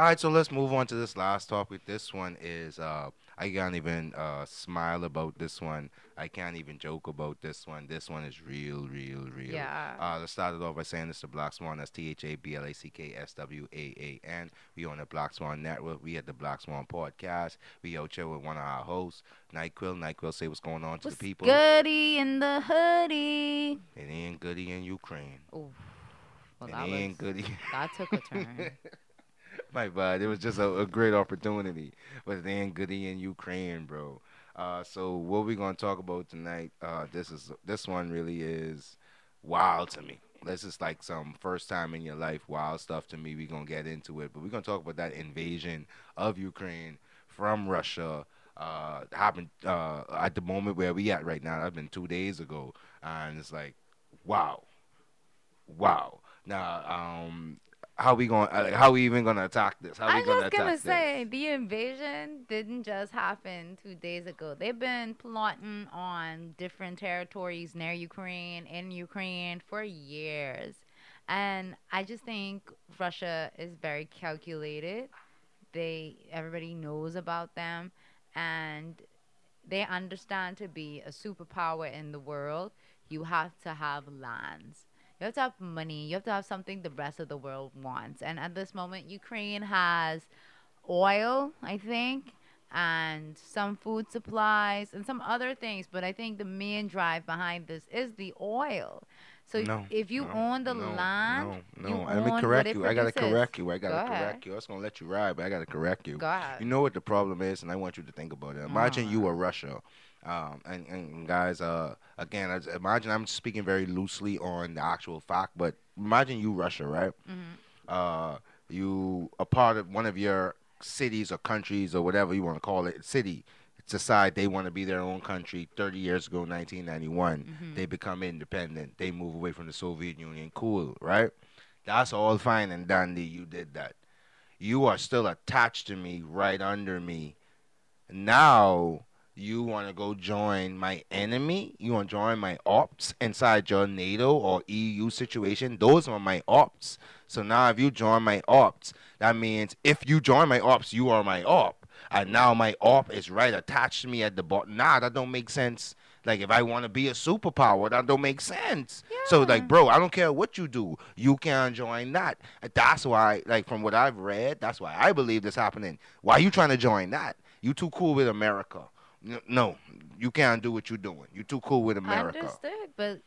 All right, so let's move on to this last topic. This one is uh, I can't even uh, smile about this one. I can't even joke about this one. This one is real, real, real. Yeah. Uh, let's start it off by saying this is the Black Swan. That's T H A B L A C K S W A A N. We on the Black Swan Network. We at the Black Swan Podcast. We out here with one of our hosts, Nyquil. Nyquil, say what's going on to What's the people. goody in the hoodie? It ain't goody in Ukraine. Ooh. Well, it that ain't was, goody. that took a turn. My bad. It was just a, a great opportunity, but ain't goody in Ukraine, bro. Uh, so what we're gonna talk about tonight? Uh, this is this one really is wild to me. This is like some first time in your life wild stuff to me. We're gonna get into it, but we're gonna talk about that invasion of Ukraine from Russia. Uh, happened uh, at the moment where we at right now. That's been two days ago, and it's like, wow, wow. Now, um, how we going? to How we even gonna attack this? How we I'm gonna just gonna attack say this? the invasion didn't just happen two days ago. They've been plotting on different territories near Ukraine, in Ukraine for years. And I just think Russia is very calculated. They everybody knows about them and they understand to be a superpower in the world, you have to have lands. You have to have money. You have to have something the rest of the world wants. And at this moment, Ukraine has oil, I think, and some food supplies and some other things. But I think the main drive behind this is the oil. So No, if you no, own the no, land, No, no. Let me correct you. I gotta correct you. I gotta Go correct you. I was gonna let you ride, but I gotta correct you. Go ahead. You know what the problem is, and I want you to think about it. Imagine you were Russia, um, and, and guys, uh, again, imagine I'm speaking very loosely on the actual fact, but imagine you Russia, right? Mhm. Uh, you a part of one of your cities or countries or whatever you want to call it, city. Decide they want to be their own country. Thirty years ago, 1991, Mhm. they become independent. They move away from the Soviet Union. Cool, right? That's all fine and dandy. You did that. You are still attached to me, right under me. Now you want to go join my enemy? You want to join my ops inside your NATO or EU situation? Those are my ops. So now if you join my ops, that means if you join my ops, you are my op. And now my op is right attached to me at the bottom. Nah, that don't make sense. Like if I want to be a superpower, that don't make sense. So like, bro, I don't care what you do, you can join that. That's why, like from what I've read, that's why I believe this happening. Why you trying to join that? You too cool with America. No, you can't do what you're doing. You're too cool with America. Understood, but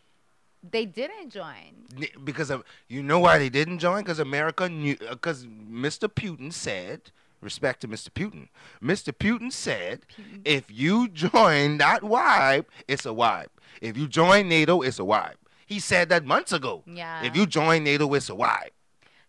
they didn't join. Because of you know why they didn't join? Because America knew. Because Mr. Putin said, respect to Mr. Putin. Mr. Putin said, if you join that wipe, it's a wipe. If you join NATO, it's a wipe. He said that months ago. Yeah. If you join NATO, it's a wipe.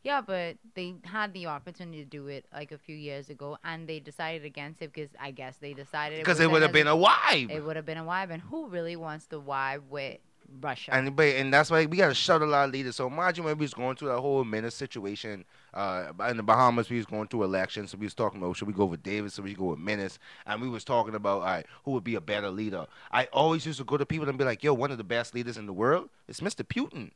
Yeah, but they had the opportunity to do it like a few years ago, and they decided against it because I guess they decided Because it would have been a wipe. It would have been a vibe, and who really wants to vibe with Russia? And but and that's why we got to shuttle our leaders. So imagine when we was going through that whole Minnis situation uh, in the Bahamas. We was going through elections, so we was talking about should we go with Davis or we go with Minnis, and we was talking about all right, who would be a better leader. I always used to go to people and be like, "Yo, one of the best leaders in the world is Mr. Putin,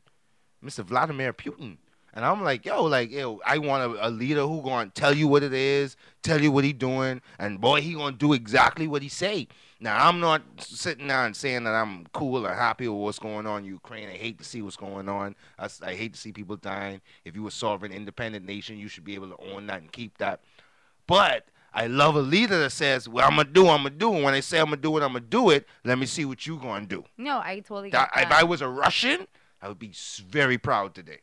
Mr. Vladimir Putin." And I'm like, yo, like, yo, I want a, a leader who gonna tell you what it is, tell you what he doing, and boy, he gonna do exactly what he say. Now, I'm not sitting there and saying that I'm cool or happy with what's going on in Ukraine. I hate to see what's going on. I hate to see people dying. If you a sovereign, independent nation, you should be able to own that and keep that. But I love a leader that says, "Well, I'm gonna do, I'm gonna do." And when they say I'm gonna do it, I'm gonna do it. Let me see what you gonna do. no, I totally That, if. I was a Russian, I would be very proud today.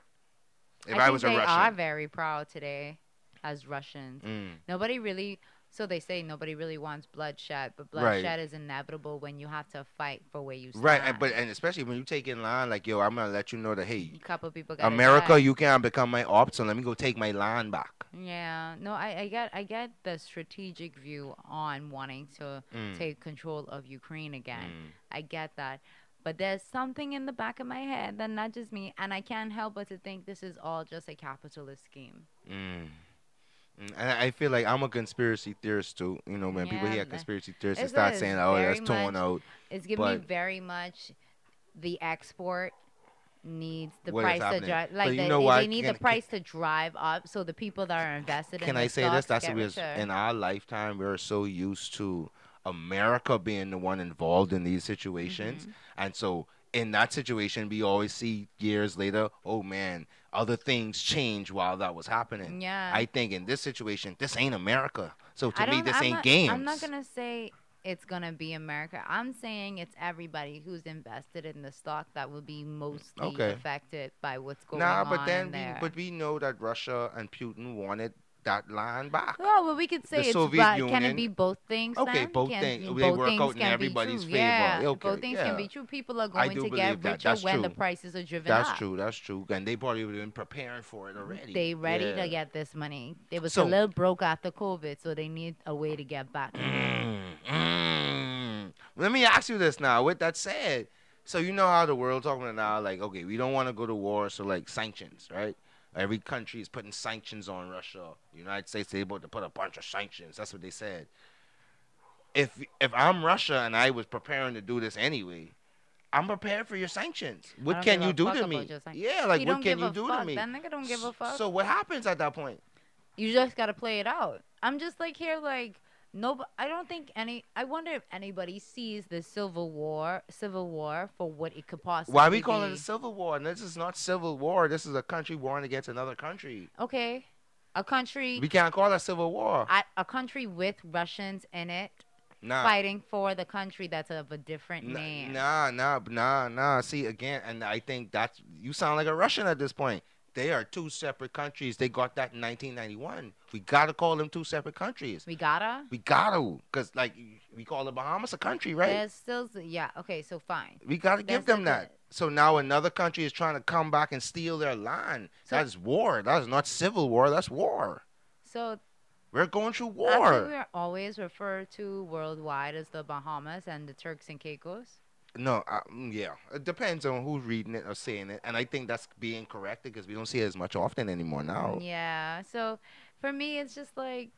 If I, think was a they Russian, are very proud today as Russians. Mm. Nobody really, so they say nobody really wants bloodshed, but Right. bloodshed is inevitable when you have to fight for where you stand. right? And, but and especially when you take in line, like, yo, I'm gonna let you know that hey, a couple people got America, you can't become my op, so let me go take my land back. Yeah, no, I, I get I get the strategic view on wanting to Mm. take control of Ukraine again. Mm. I get that. But there's something in the back of my head that nudges me, and I can't help but to think this is all just a capitalist scheme. Mm. Mm, And I feel like I'm a conspiracy theorist too. You know, when people Yeah, hear conspiracy theorists, they start saying, "Oh, that's torn out." It's giving me very much the export needs the What price to drive. Like you they, know they, they need Can- the price to drive up, so the people that are invested in Can the I say this? That's richer. in our lifetime, we're so used to America being the one involved in these situations, Mm-hmm. and so in that situation, we always see years later, oh man, other things change while that was happening. Yeah. I think in this situation, this ain't America. So to me, this I'm ain't not, games. I'm not gonna say it's gonna be America. I'm saying it's everybody who's invested in the stock that will be mostly Okay. affected by what's going Nah, on but then we, but we know that Russia and Putin wanted that land back. Oh, well, we could say it's Soviet right. Can it be both things? Okay, then? both things- both they work things out in everybody's true. favor. Yeah, Okay, both things can be true. People are going to get richer when the prices are driven That's up. That's true. That's true. And they probably been preparing for it already. They ready Yeah. to get this money. They was So- a little broke after COVID, so they need a way to get back. Mm, mm. Let me ask you this now. With that said, so you know how the world talking about now, like, okay, we don't want to go to war, so like sanctions, right? Every country is putting sanctions on Russia. The United States is able to put a bunch of sanctions. That's what they said. If if I'm Russia and I was preparing to do this anyway, I'm prepared for your sanctions. What can you do to me? Yeah, like you what can you do fuck. to me? That nigga don't give a fuck. So what happens at that point? You just gotta play it out. I'm just like here, like no. I don't think any. I wonder if anybody sees the civil war, civil war for what it could possibly. Why are we calling it a civil war? And this is not civil war. This is a country warring against another country. Okay, a country, We can't call it civil war. a, a country with Russians in it, Nah. fighting for the country that's of a different name. Nah, nah, nah, nah. See again, and I think that's you sound like a Russian at this point. They are two separate countries. They got that in 1991. We gotta call them two separate countries. We gotta. We gotta, cause like we call the Bahamas a country, right? There's still, yeah. Okay, so fine. We gotta give them the- that. So now another country is trying to come back and steal their land. So- that's war. That's not civil war. That's war. So We're going through I think war. we're always referred to worldwide as the Bahamas and the Turks and Caicos. No, mm, yeah, it depends on who's reading it or saying it, and I think that's being corrected because we don't see it as much often anymore now. Yeah. So for me, it's just like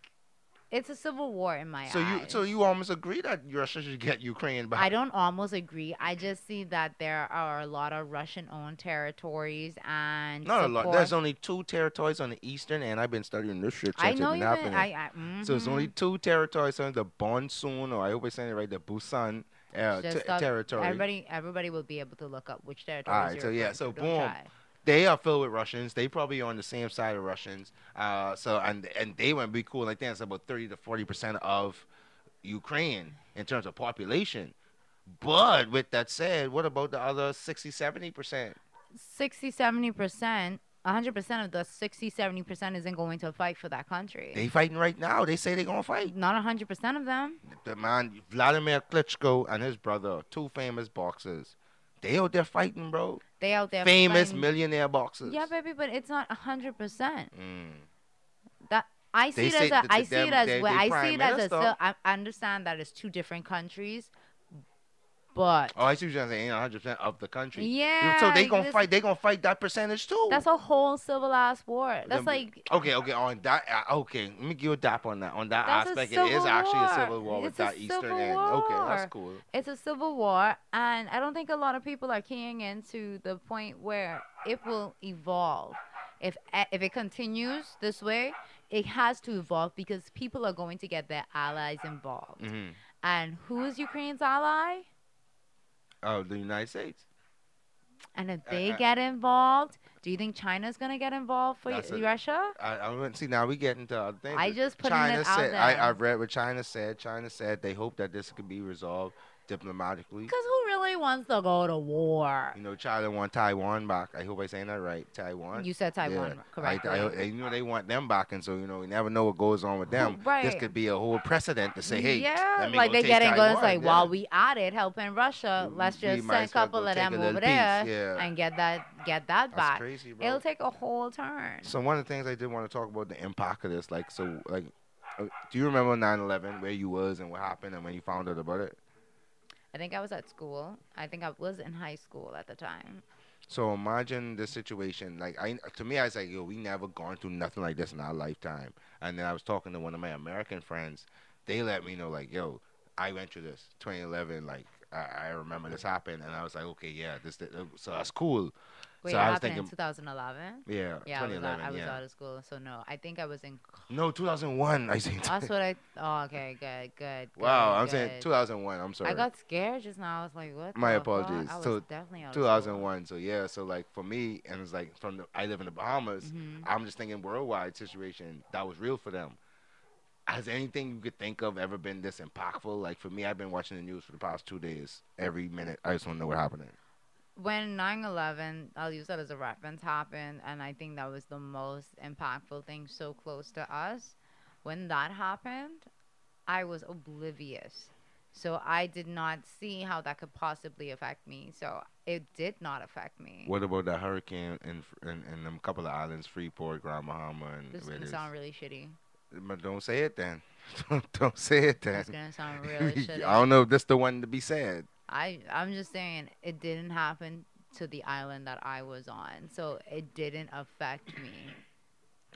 it's a civil war in my So you, eyes. so you almost agree that Russia should get Ukraine back? I don't almost agree. I just see that there are a lot of Russian-owned territories and Not a lot. There's only two territories on the eastern, and I've been studying this shit I know been you. I, I, So it's only two territories on the Bonsoon, or I hope I'm saying it right, the Busan uh, te- stop- territory. Everybody, everybody will be able to look up which territory. Alright, so yeah, so boom. try. they are filled with Russians. They probably are on the same side of Russians. Uh, so and and they to be cool. I think it's about thirty to forty percent of Ukraine in terms of population. But with that said, what about the other 60, 70 percent? 60, 70 percent. 100% of the 60, 70% isn't going to fight for that country. They fighting right now. They say they're gonna fight. Not 100% of them. The man Vladimir Klitschko and his brother, two famous boxers, they out there fighting, bro. They out there famous fighting- millionaire boxers. Yeah, baby, but it's not 100%. Mm. That I see They it as a, I see it as well, I see it as a minister. I I understand that it's two different countries, but Oh, I see what you're saying. Ain't 100 percent of the country. yeah, So they gonna this- fight. They gonna fight that percentage too. That's a whole civilized war. That's like Okay, okay, on that. Uh, okay, let me give you a dap on that. On that aspect, it is civil actually a civil war with It's a that eastern civil end. Okay, that's cool. it's a civil war, and I don't think a lot of people are keying into the point where it will evolve. If eh, if it continues this way, it has to evolve because people are going to get their allies involved. hmm And who is Ukraine's ally? Oh, the United States. And if they uh, get involved, do you think China's gonna get involved for That's y- a- Russia? I, I wouldn't see now we get into other things. I just put China it out said there. I, I've read what China said. China said they hope that this could be resolved diplomatically. Because who really wants to go to war? You know, China want Taiwan back. I hope I'm saying that right. Taiwan. You said Taiwan, Yeah. correctly. I, I, and you know they want them back, and so you know we never know what goes on with them. Right. This could be a whole precedent to say, hey, yeah, like they getting good. It's Taiwan. like Yeah. while we at it helping Russia, let's just send a couple of them over piece, there yeah. and get that get that That's back. crazy, bro. It'll take a whole turn. So one of the things I did want to talk about the impact of this, like, so, like, uh, do you remember 9/11, where you was and what happened, and when you found out about it? I think I was at school. I think I was in high school at the time. So imagine the situation. Like, I to me, I was like, yo, we never gone through nothing like this in our lifetime. And then I was talking to one of my American friends. They let me know, like, yo, I went through this 2011. Like, I, I remember this happened, and I was like, okay, yeah, this, this so that's cool. Wait, so it I was happened thinking, in 2011. yeah, Yeah, I was, out, I was yeah. out of school, so no. I think I was in. No, 2001. I think. That's what I. Oh, okay, good, good. wow, good, I'm saying 2001. I'm sorry. I got scared just now. I was like, what? My apologies. So, definitely out of 2001. So yeah, so like for me, and it's like from the I live in the Bahamas. Mhm. I'm just thinking worldwide situation that was real for them. Has anything you could think of ever been this impactful? Like for me, I've been watching the news for the past two days. Every minute, I just want to know what happening. When 9/11, I'll use that as a reference, happened, and I think that was the most impactful thing so close to us. When that happened, I was oblivious. So I did not see how that could possibly affect me. So it did not affect me. What about the hurricane in in, in them couple of islands, Freeport, Grand Bahama, and This is gonna sound really shitty. But don't say it then. don't say it then. It's gonna sound really shitty. I don't know if this the one to be said. I I'm just saying it didn't happen to the island that I was on, so it didn't affect me.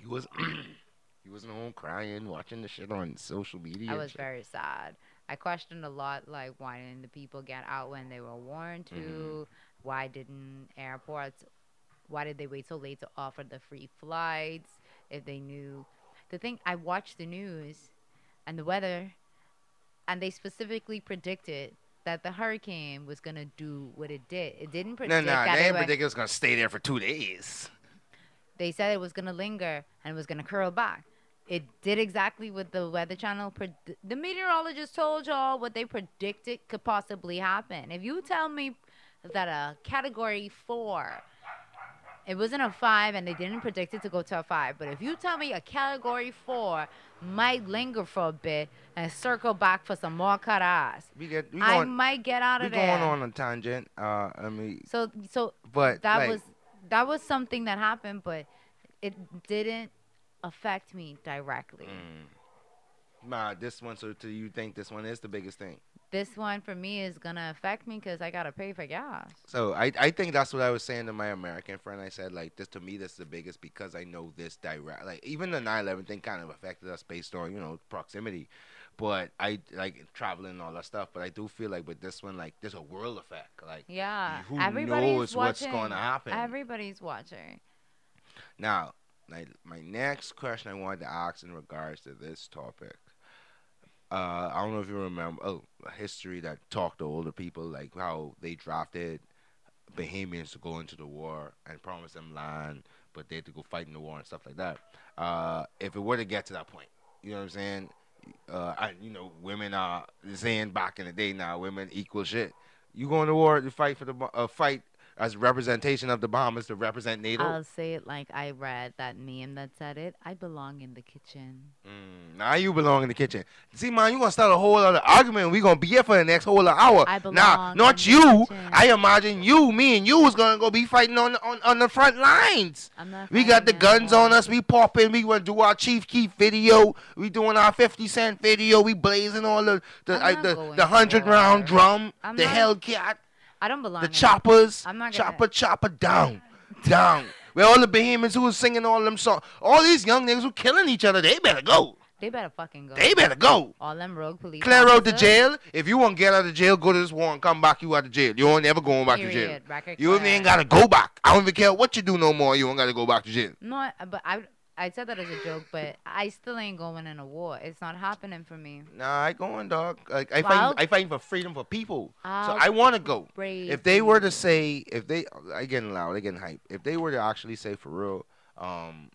He was he wasn't home crying, watching the shit on social media. I was shit. very sad. I questioned a lot, like why didn't the people get out when they were warned to? Mhm. Why didn't airports? Why did they wait so late to offer the free flights if they knew? The thing I watched the news and the weather, and they specifically predicted that the hurricane was gonna do what it did. It didn't No, predict no, that they it would- predict it's gonna stay there for two days. they said it was to linger and it was to curl back. It did exactly what the Weather Channel, pred- the meteorologist told y'all what they predicted could possibly happen. If you tell me that a category four, it wasn't a five and they didn't predict it to go to a five, but if you tell me a category four might linger for a bit and circle back for some more cut ass, We get we I might get out we of going on a tangent. Uh, I mean, So, so but that like, was that was something that happened, but it didn't affect me directly. mm, nah, this one. So, do you think this one is the biggest thing? This one for me is gonna affect me because I gotta pay for gas. So I I think that's what I was saying to my American friend. I said like this to me that's the biggest because I know this direct. Like even the 9/11 thing kind of affected us based on you know proximity, but I like traveling and all that stuff. But I do feel like with this one like there's a world effect. Like Yeah, who everybody's knows what's watching. going to happen? Everybody's watching. Now, like my next question I wanted to ask in regards to this topic. Uh, I don't know if you remember oh, a history that talked to older people, like how they drafted Bahamians to go into the war and promised them land, but they had to go fight in the war and stuff like that. Uh, if it were to get to that point, you know what I'm saying? Uh, I, you know, women are saying back in the day now, women equal shit. You go to war to fight for the uh, fight as representation of the Bahamas to represent NATO. I'll say it like I read that meme that said it. I belong in the kitchen. Mm, now you belong in the kitchen. See, man, you gonna start a whole other argument. We gonna be here for the next whole hour. I now, belong not in you. I imagine you, me, and you was gonna go be fighting on on, on the front lines. I'm not. We got the guns anymore. on us. We popping. We gonna do our Chief Keef video. We doing our Fifty Cent video. We blazing all the the I, not the, the hundred round drum, I'm the not- Hellcat, I don't belong. the choppers. I'm not gonna- chopper, chopper down, down. Where all the Bahamians who was singing all them songs, all these young niggas who killing each other, they better go. They better fucking go. They better go. All them rogue police. Clear out the jail. If you want to get out of jail, go to this war and come back. You out of jail. You ain't never going back to jail. Period. Record You ain't gotta go back. I don't even care what you do no more. You ain't gotta go back to jail. No, but I I said that as a joke, but I still ain't going in a war. It's not happening for me. Nah, I going, dog. Like I Well, fight. I fighting for freedom for people. so I'll I want to go. Brave If they were to say, if they, I getting loud, I getting hype. If they were to actually say for real, um,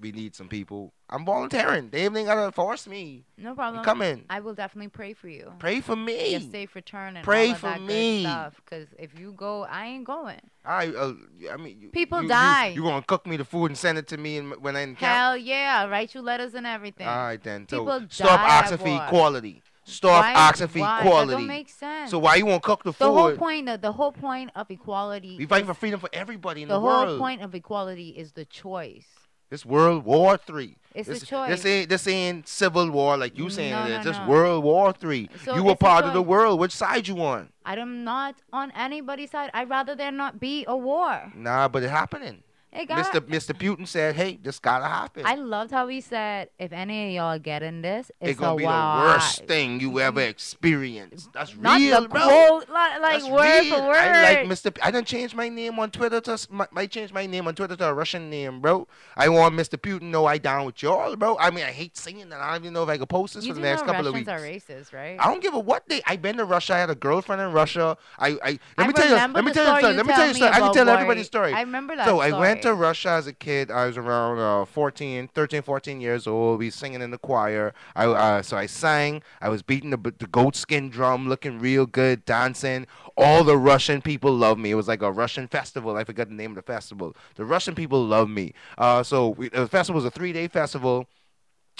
we need some people. I'm volunteering. They ain't gotta force me. no problem. Come in. I will definitely pray for you. Pray for me. Your safe return and Pray all of for that me. good stuff. Because if you go, I ain't going. I, uh, I mean, you, People you, die. You, gonna cook me the food and send it to me when I in camp? Hell yeah, write you letters and everything. All right then. So People stop die asking at for equality. Stop Why- asking for why? equality. That don't make sense. so why you won't cook the food? the whole point of the whole point of equality. We fight for freedom for everybody in the world. the, whole world. point of equality is the choice. This World War Three. It's this, a choice. This ain't this ain't civil war like you saying No, it no, is. This no. World War Three. So you were part of the world. Which side you on? I'm not on anybody's side. I'd rather there not be a war. Nah, but it happening. It got- Mr. Mr. Putin said, "Hey, this gotta happen." I loved how he said, if any of y'all get in this, it's it's gonna a be wild the worst thing you ever experienced. That's Not real, the bro. quote, li- like That's word real. for word. I like Mr. P- I done changed my name on Twitter to my, might change my name on Twitter to a Russian name, bro. I want Mr. Putin to know I down with y'all, bro. I mean, I hate saying that. I don't even know if I can post this you for the next couple Russians of weeks. Russians are racist, right? I don't give a what they. I've been to Russia. I had a girlfriend in Russia. I, I let I me tell you. Let me tell you. a story story. you Let me tell you. a. I can tell everybody story. I remember that So I went to story. Russia as a kid. I was around uh, 14, 13, 14 years old. We singing in the choir. I uh, so I sang. I was beating the, the goat skin drum, looking real good, dancing. All the Russian people loved me. It was like a Russian festival. I forgot the name of the festival. The Russian people loved me. Uh, so we, the festival was a three day festival.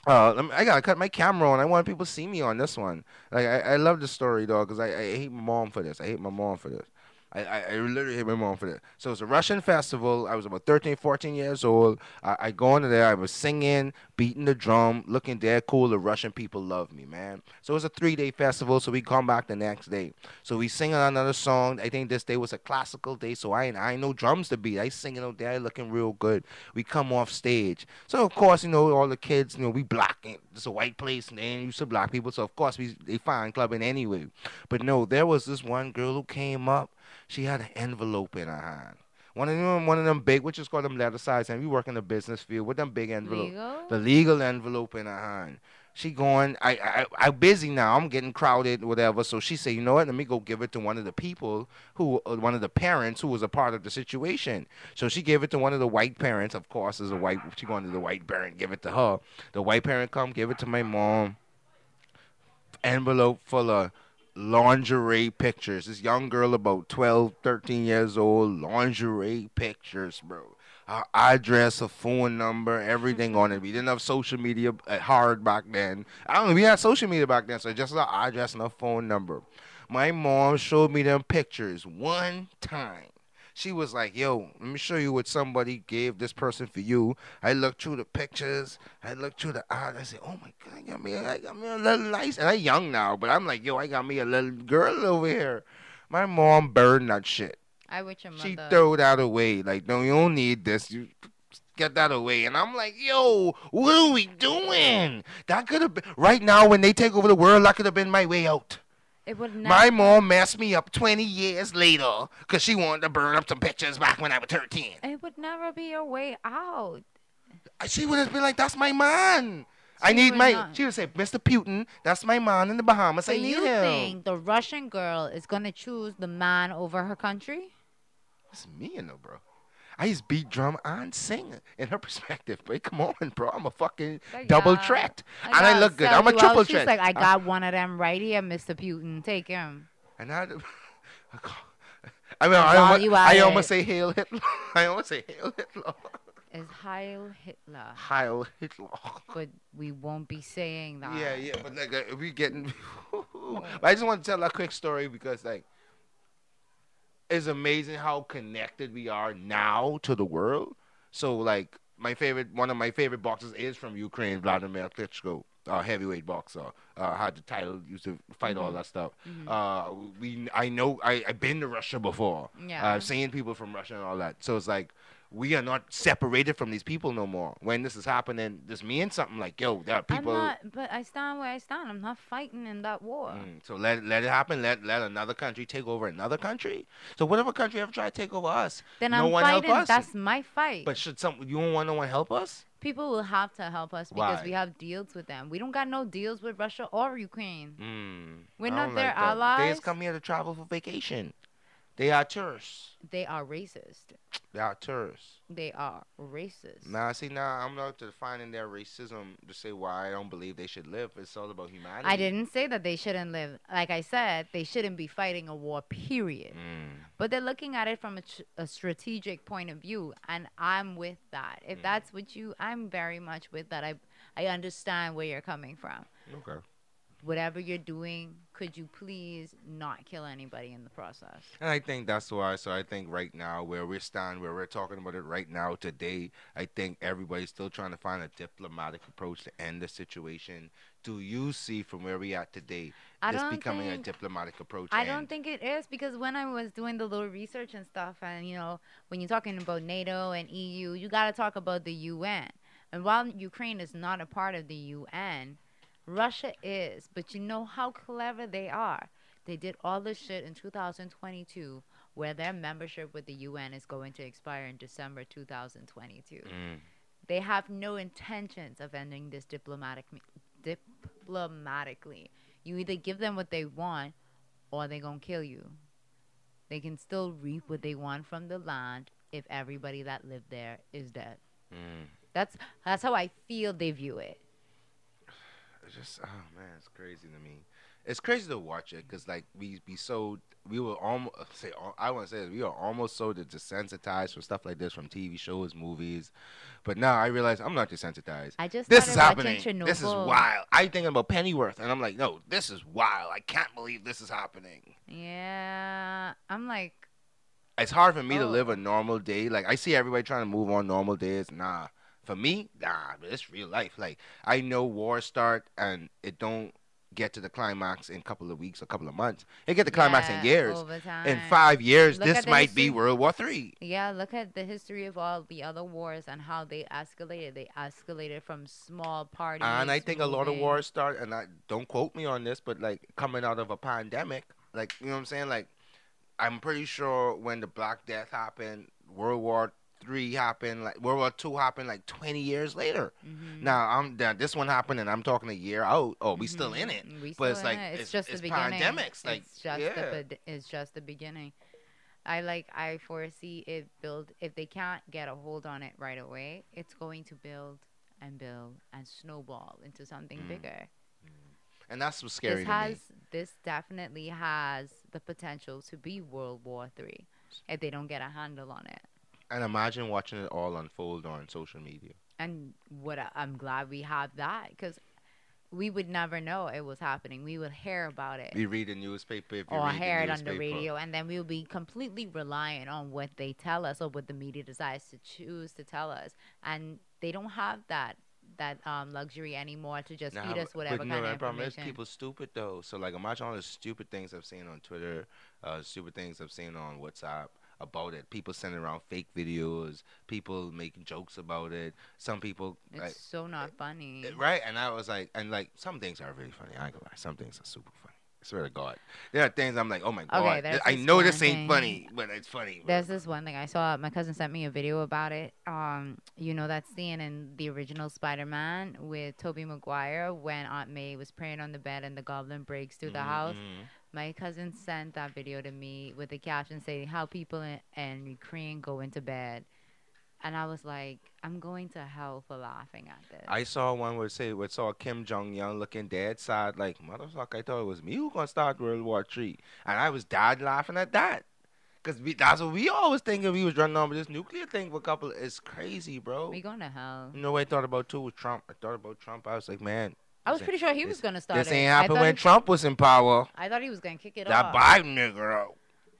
Uh, I gotta cut my camera on. I want people to see me on this one. Like I, I love this story, dog, because I, I hate my mom for this. I hate my mom for this. I, I, I literally hate my mom for that. So it's a Russian festival. I was about 13, 14 years old. I, I go into there. I was singing, beating the drum, looking dead cool. The Russian people love me, man. So it was a three day festival. So we come back the next day. So we sing another song. I think this day was a classical day. So I ain't, I ain't no drums to beat. I singing out there, looking real good. We come off stage. So of course, you know, all the kids, you know, we blocking. It's a white place, and they ain't used to black people. So of course, we they fine clubbing anyway. But no, there was this one girl who came up. She had an envelope in her hand. One of them, one of them big, which is called them letter size, and we work in the business field with them big envelope, Legal? the legal envelope in her hand. She going, I, I, I'm busy now. I'm getting crowded, whatever. So she said, you know what? Let me go give it to one of the people who, uh, one of the parents who was a part of the situation. So she gave it to one of the white parents. Of course, as a white, she going to the white parent, give it to her. The white parent come, give it to my mom. Envelope full of lingerie pictures. This young girl, about 12, 13 years old, lingerie pictures, bro. Her address, her phone number, everything on it. We didn't have social media hard back then. I don't know. We had social media back then, so just her address and her phone number. My mom showed me them pictures one time. She was like, "Yo, let me show you what somebody gave this person for you." I looked through the pictures. I looked through the eyes. I said, "Oh my god, I got me, I got me a little nice." And I'm young now, but I'm like, "Yo, I got me a little girl over here." My mom burned that shit. I wish your mother. She threw that away. Like, no, you don't need this. You get that away. And I'm like, yo, what are we doing? That could have been right now when they take over the world. That could have been my way out. It would never. My mom messed me up 20 years later because she wanted to burn up some pictures back when I was 13. It would never be a way out. She would have been like, that's my man. I She need would my. not. She would say, Mr. Putin, that's my man in the Bahamas. So I need him." you him. think the Russian girl is gonna choose the man over her country? It's me, you know, bro. I used to beat drum and sing in her perspective. But come on, bro. I'm a fucking double. I and I look good. I'm a triple tracked. She's like, I got one of them right here, Mr. Putin. Take him. And I, I mean, I almost, I almost say Hail Hitler. I almost say Hail Hitler. Is Heil Hitler. Heil Hitler. But we won't be saying that. Yeah, yeah, but like uh, we getting. but I just want to tell a quick story because like, it's amazing how connected we are now to the world. So like, my favorite, one of my favorite boxers is from Ukraine, Vladimir Klitschko, uh, heavyweight boxer. Uh, had the title, used to fight all Mhm. that stuff. Mhm. Uh, we, I know, I, I've been to Russia before. Yeah. Uh, seen people from Russia and all that. So it's like we are not separated from these people no more. When this is happening, this means something like, yo, there are people. I'm not, but I stand where I stand. I'm not fighting in that war. Mm, so let let it happen. Let let another country take over another country. So whatever country ever try to take over us, Then no I'm one help fighting. us. That's my fight. but should some you don't want no one help us? People will have to help us because Why? we have deals with them. We don't got no deals with Russia or Ukraine. Mm, We're I not their like that. They just come here to travel for vacation. They are tourists. They are racist. They are tourists. They are racist. Now, see, now I'm not defining their racism to say why I don't believe they should live. It's all about humanity. I didn't say that they shouldn't live. Like I said, they shouldn't be fighting a war, period. Mm. But they're looking at it from a, tr- a strategic point of view, and I'm with that. If Mm. that's what you, I'm very much with that. I I understand where you're coming from. Okay. Whatever you're doing, could you please not kill anybody in the process? And I think that's why. So I think right now, where we're standing, where we're talking about it right now today, I think everybody's still trying to find a diplomatic approach to end the situation. Do you see from where we at today I this becoming think, a diplomatic approach? I don't think it is because when I was doing the little research and stuff, and you know, when you're talking about NATO and EU, you got to talk about the UN. And while Ukraine is not a part of the UN, Russia is. But you know how clever they are. They did all this shit in 2022, where their membership with the UN is going to expire in December 2022. Mm. They have no intentions of ending this diplomatic diplomatically. You either give them what they want, or they're gonna kill you. They can still reap what they want from the land if everybody that lived there is dead. Mm. That's that's how I feel they view it. It's just oh man, it's crazy to me. It's crazy to watch it because like we be so we were almost say I want to say this, we are almost so desensitized from stuff like this from TV shows, movies, but now I realize I'm not desensitized. I just This is happening. Chernobyl. This is wild. I thinking about Pennyworth, and I'm like, no, this is wild. I can't believe this is happening. Yeah, I'm like, It's hard for me to Oh. live a normal day. Like I see everybody trying to move on normal days. Nah, for me, nah, but it's real life. Like I know wars start and it don't get to the climax in a couple of weeks, a couple of months. It get the climax yeah, in years. In five years, Look this might be World War Three. Yeah, look at the history of all the other wars and how they escalated. They escalated from small parties. And I think a lot of wars start, and I don't quote me on this, but like coming out of a pandemic, like you know what I'm saying. Like I'm pretty sure when the Black Death happened, World War Three happened, like World War Two happened, like 20 years later. Mhm. Now I'm now this one happened, and I'm talking a year out. Oh, we still in it. We But it's like, it. it's, it's- just it's the beginning. pandemics, like, it's just yeah. the it's just the beginning. I like I foresee it build if they can't get a hold on it right away, it's going to build and build and snowball into something Mm. bigger. And that's what's scary this has me. this definitely has the potential to be World War Three if they don't get a handle on it. And imagine watching it all unfold on social media. And what I- I'm glad we have that because we would never know it was happening. We would hear about it. We read the newspaper, if you or read the hear it on the radio, and then we'll be completely reliant on what they tell us or what the media decides to choose to tell us, and they don't have that that um, luxury anymore to just feed us whatever no, kind the of problem is information. people stupid though. So like imagine all the stupid things I've seen on Twitter, uh, stupid things I've seen on WhatsApp about it. People sending around fake videos, people making jokes about it. Some people it's like so not funny. right, and I was like, and like some things are really funny. I ain't gonna lie, some things are super funny. I swear to God, there are things I'm like, oh my God, there's I this know this one ain't thing. funny, but it's funny. There's this one thing I saw. My cousin sent me a video about it. Um, you know that scene in the original Spider-Man with Tobey Maguire when Aunt May was praying on the bed and the Goblin breaks through the Mhm, house. mhm. My cousin sent that video to me with the caption saying how people in, in Ukraine go into bed. And I was like, I'm going to hell for laughing at this. I saw one where say where it saw Kim Jong Un looking dead sad, like motherfucker. I thought it was me who gonna start World War Three, and I was died laughing at that, cause we, that's what we always thinking. We was running on with this nuclear thing for a couple. It's crazy, bro. we going to hell. You know what I thought about too with Trump. I thought about Trump. I was like, man, I was pretty sure he this- was going to start this ain't happened when he- Trump was in power. I thought he was going to kick it That off. That Biden nigga.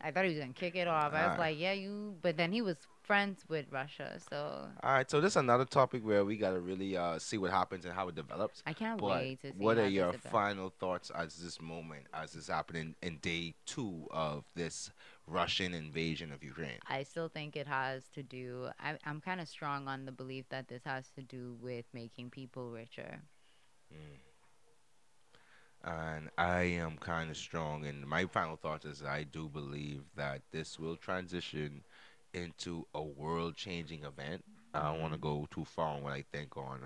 I thought he was going to kick it off. I was Alright. like, yeah, you. But then he was friends with Russia. So All right, so this is another topic where we gotta really uh, see what happens and how it develops. I can't But wait to see what are your final thoughts as this moment, as this happening in day two of this Russian invasion of Ukraine? I still think it has to do. I, I'm kind of strong on the belief that this has to do with making people richer. And I am kind of strong. And my final thoughts is I do believe that this will transition into a world changing event. I don't want to go too far on what I think on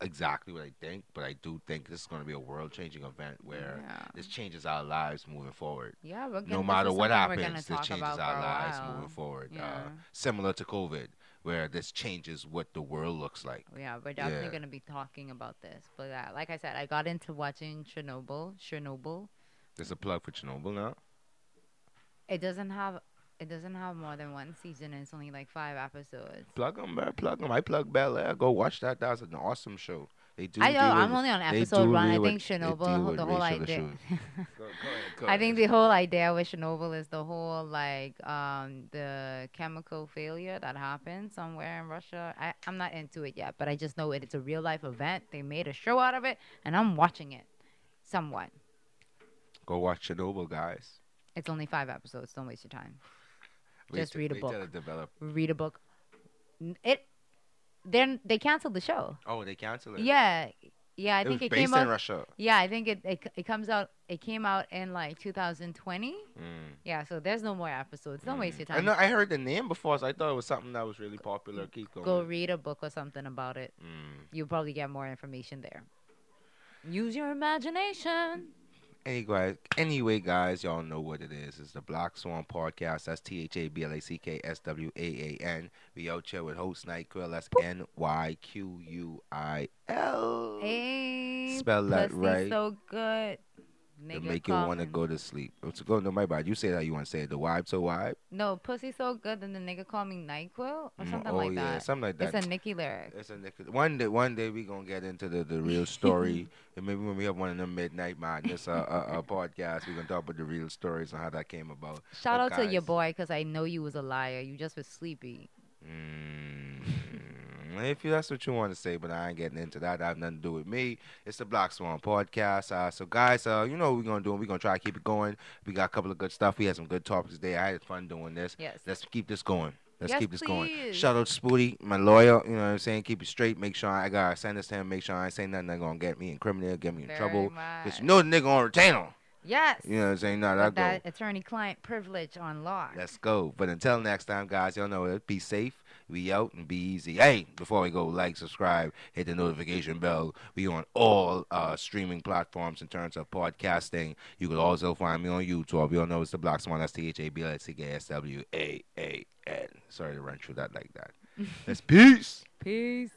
exactly what I think, but I do think this is going to be a world changing event where Yeah. this changes our lives moving forward. Yeah, no matter what something we're gonna happens, this changes our lives moving forward. Uh, similar to COVID, where this changes what the world looks like. Yeah, we're definitely Yeah. gonna be talking about this. But uh, like I said, I got into watching Chernobyl. Chernobyl. There's a plug for Chernobyl now. It doesn't have. It doesn't have more than one season. and It's only like five episodes. Plug them, man. Plug them. I plug Bel Air. Go watch that. That was an awesome show. They do. I know. deal I'm only on episode one. I think Chernobyl, the whole idea. Go- go ahead, go I think the whole idea with Chernobyl is the whole like um the chemical failure that happened somewhere in Russia. I, I'm not into it yet, but I just know it, it's a real life event. They made a show out of it, and I'm watching it. Somewhat. Go watch Chernobyl, guys. It's only five episodes. Don't waste your time. Just read a book. Read a book. It. Then they canceled the show. Oh, they canceled it. Yeah, yeah. I it think it based came in out. Russia. Yeah, I think it, it it comes out. It came out in like 2020. Mm. Yeah, so there's no more episodes. Don't waste your time. I know. I heard the name before, so I thought it was something that was really popular. Keep going. Go read a book or something about it. Mm. You'll probably get more information there. Use your imagination. Anyway, anyway, guys, y'all know what it is. It's the Black Swan Podcast. That's T H A B L A C K S W A A N. We out here with host Nyquil. That's N Y Q U I L. Hey, Spell that right. so good. To make you want to go to sleep. It's go no my bad. You say that you want to say it. The vibe so vibe. No, pussy so good, then the nigga call me Nyquil or Mm, something oh like yeah, that. something like that. It's a Nicki lyric. It's a Nick- one day. One day we gonna get into the, the real story, and maybe when we have one of them midnight madness uh, uh, uh, podcasts, we gonna talk about the real stories and how that came about. Shout But out to your boy, cause I know you was a liar. You just was sleepy. Mm, if you, that's what you want to say, but I ain't getting into that. That have nothing to do with me. It's the Black Swan podcast. Uh, so, guys, uh, you know what we're gonna do. We're gonna try to keep it going. We got a couple of good stuff. We had some good topics today. I had fun doing this. Yes. Let's keep this going. Let's Yes, keep this going. please. Shout out to Spooty, my lawyer. You know what I'm saying? Keep it straight. Make sure I gotta send this to him. Make sure I ain't saying nothing that's gonna get me incriminated, get me in Very trouble. much. Cause you know the nigga on retainer. Yes. You know what I'm saying? No, that that attorney-client privilege on lock. Let's go. But until next time, guys, y'all know it. Be safe. We out and be easy. Hey, before we go, like, subscribe, hit the notification bell. We on all uh, streaming platforms in terms of podcasting. You can also find me on YouTube. You all know it's the Black Swan. That's T H A B L S C K S W A A N. Sorry to run through that like that. Let's peace. Peace.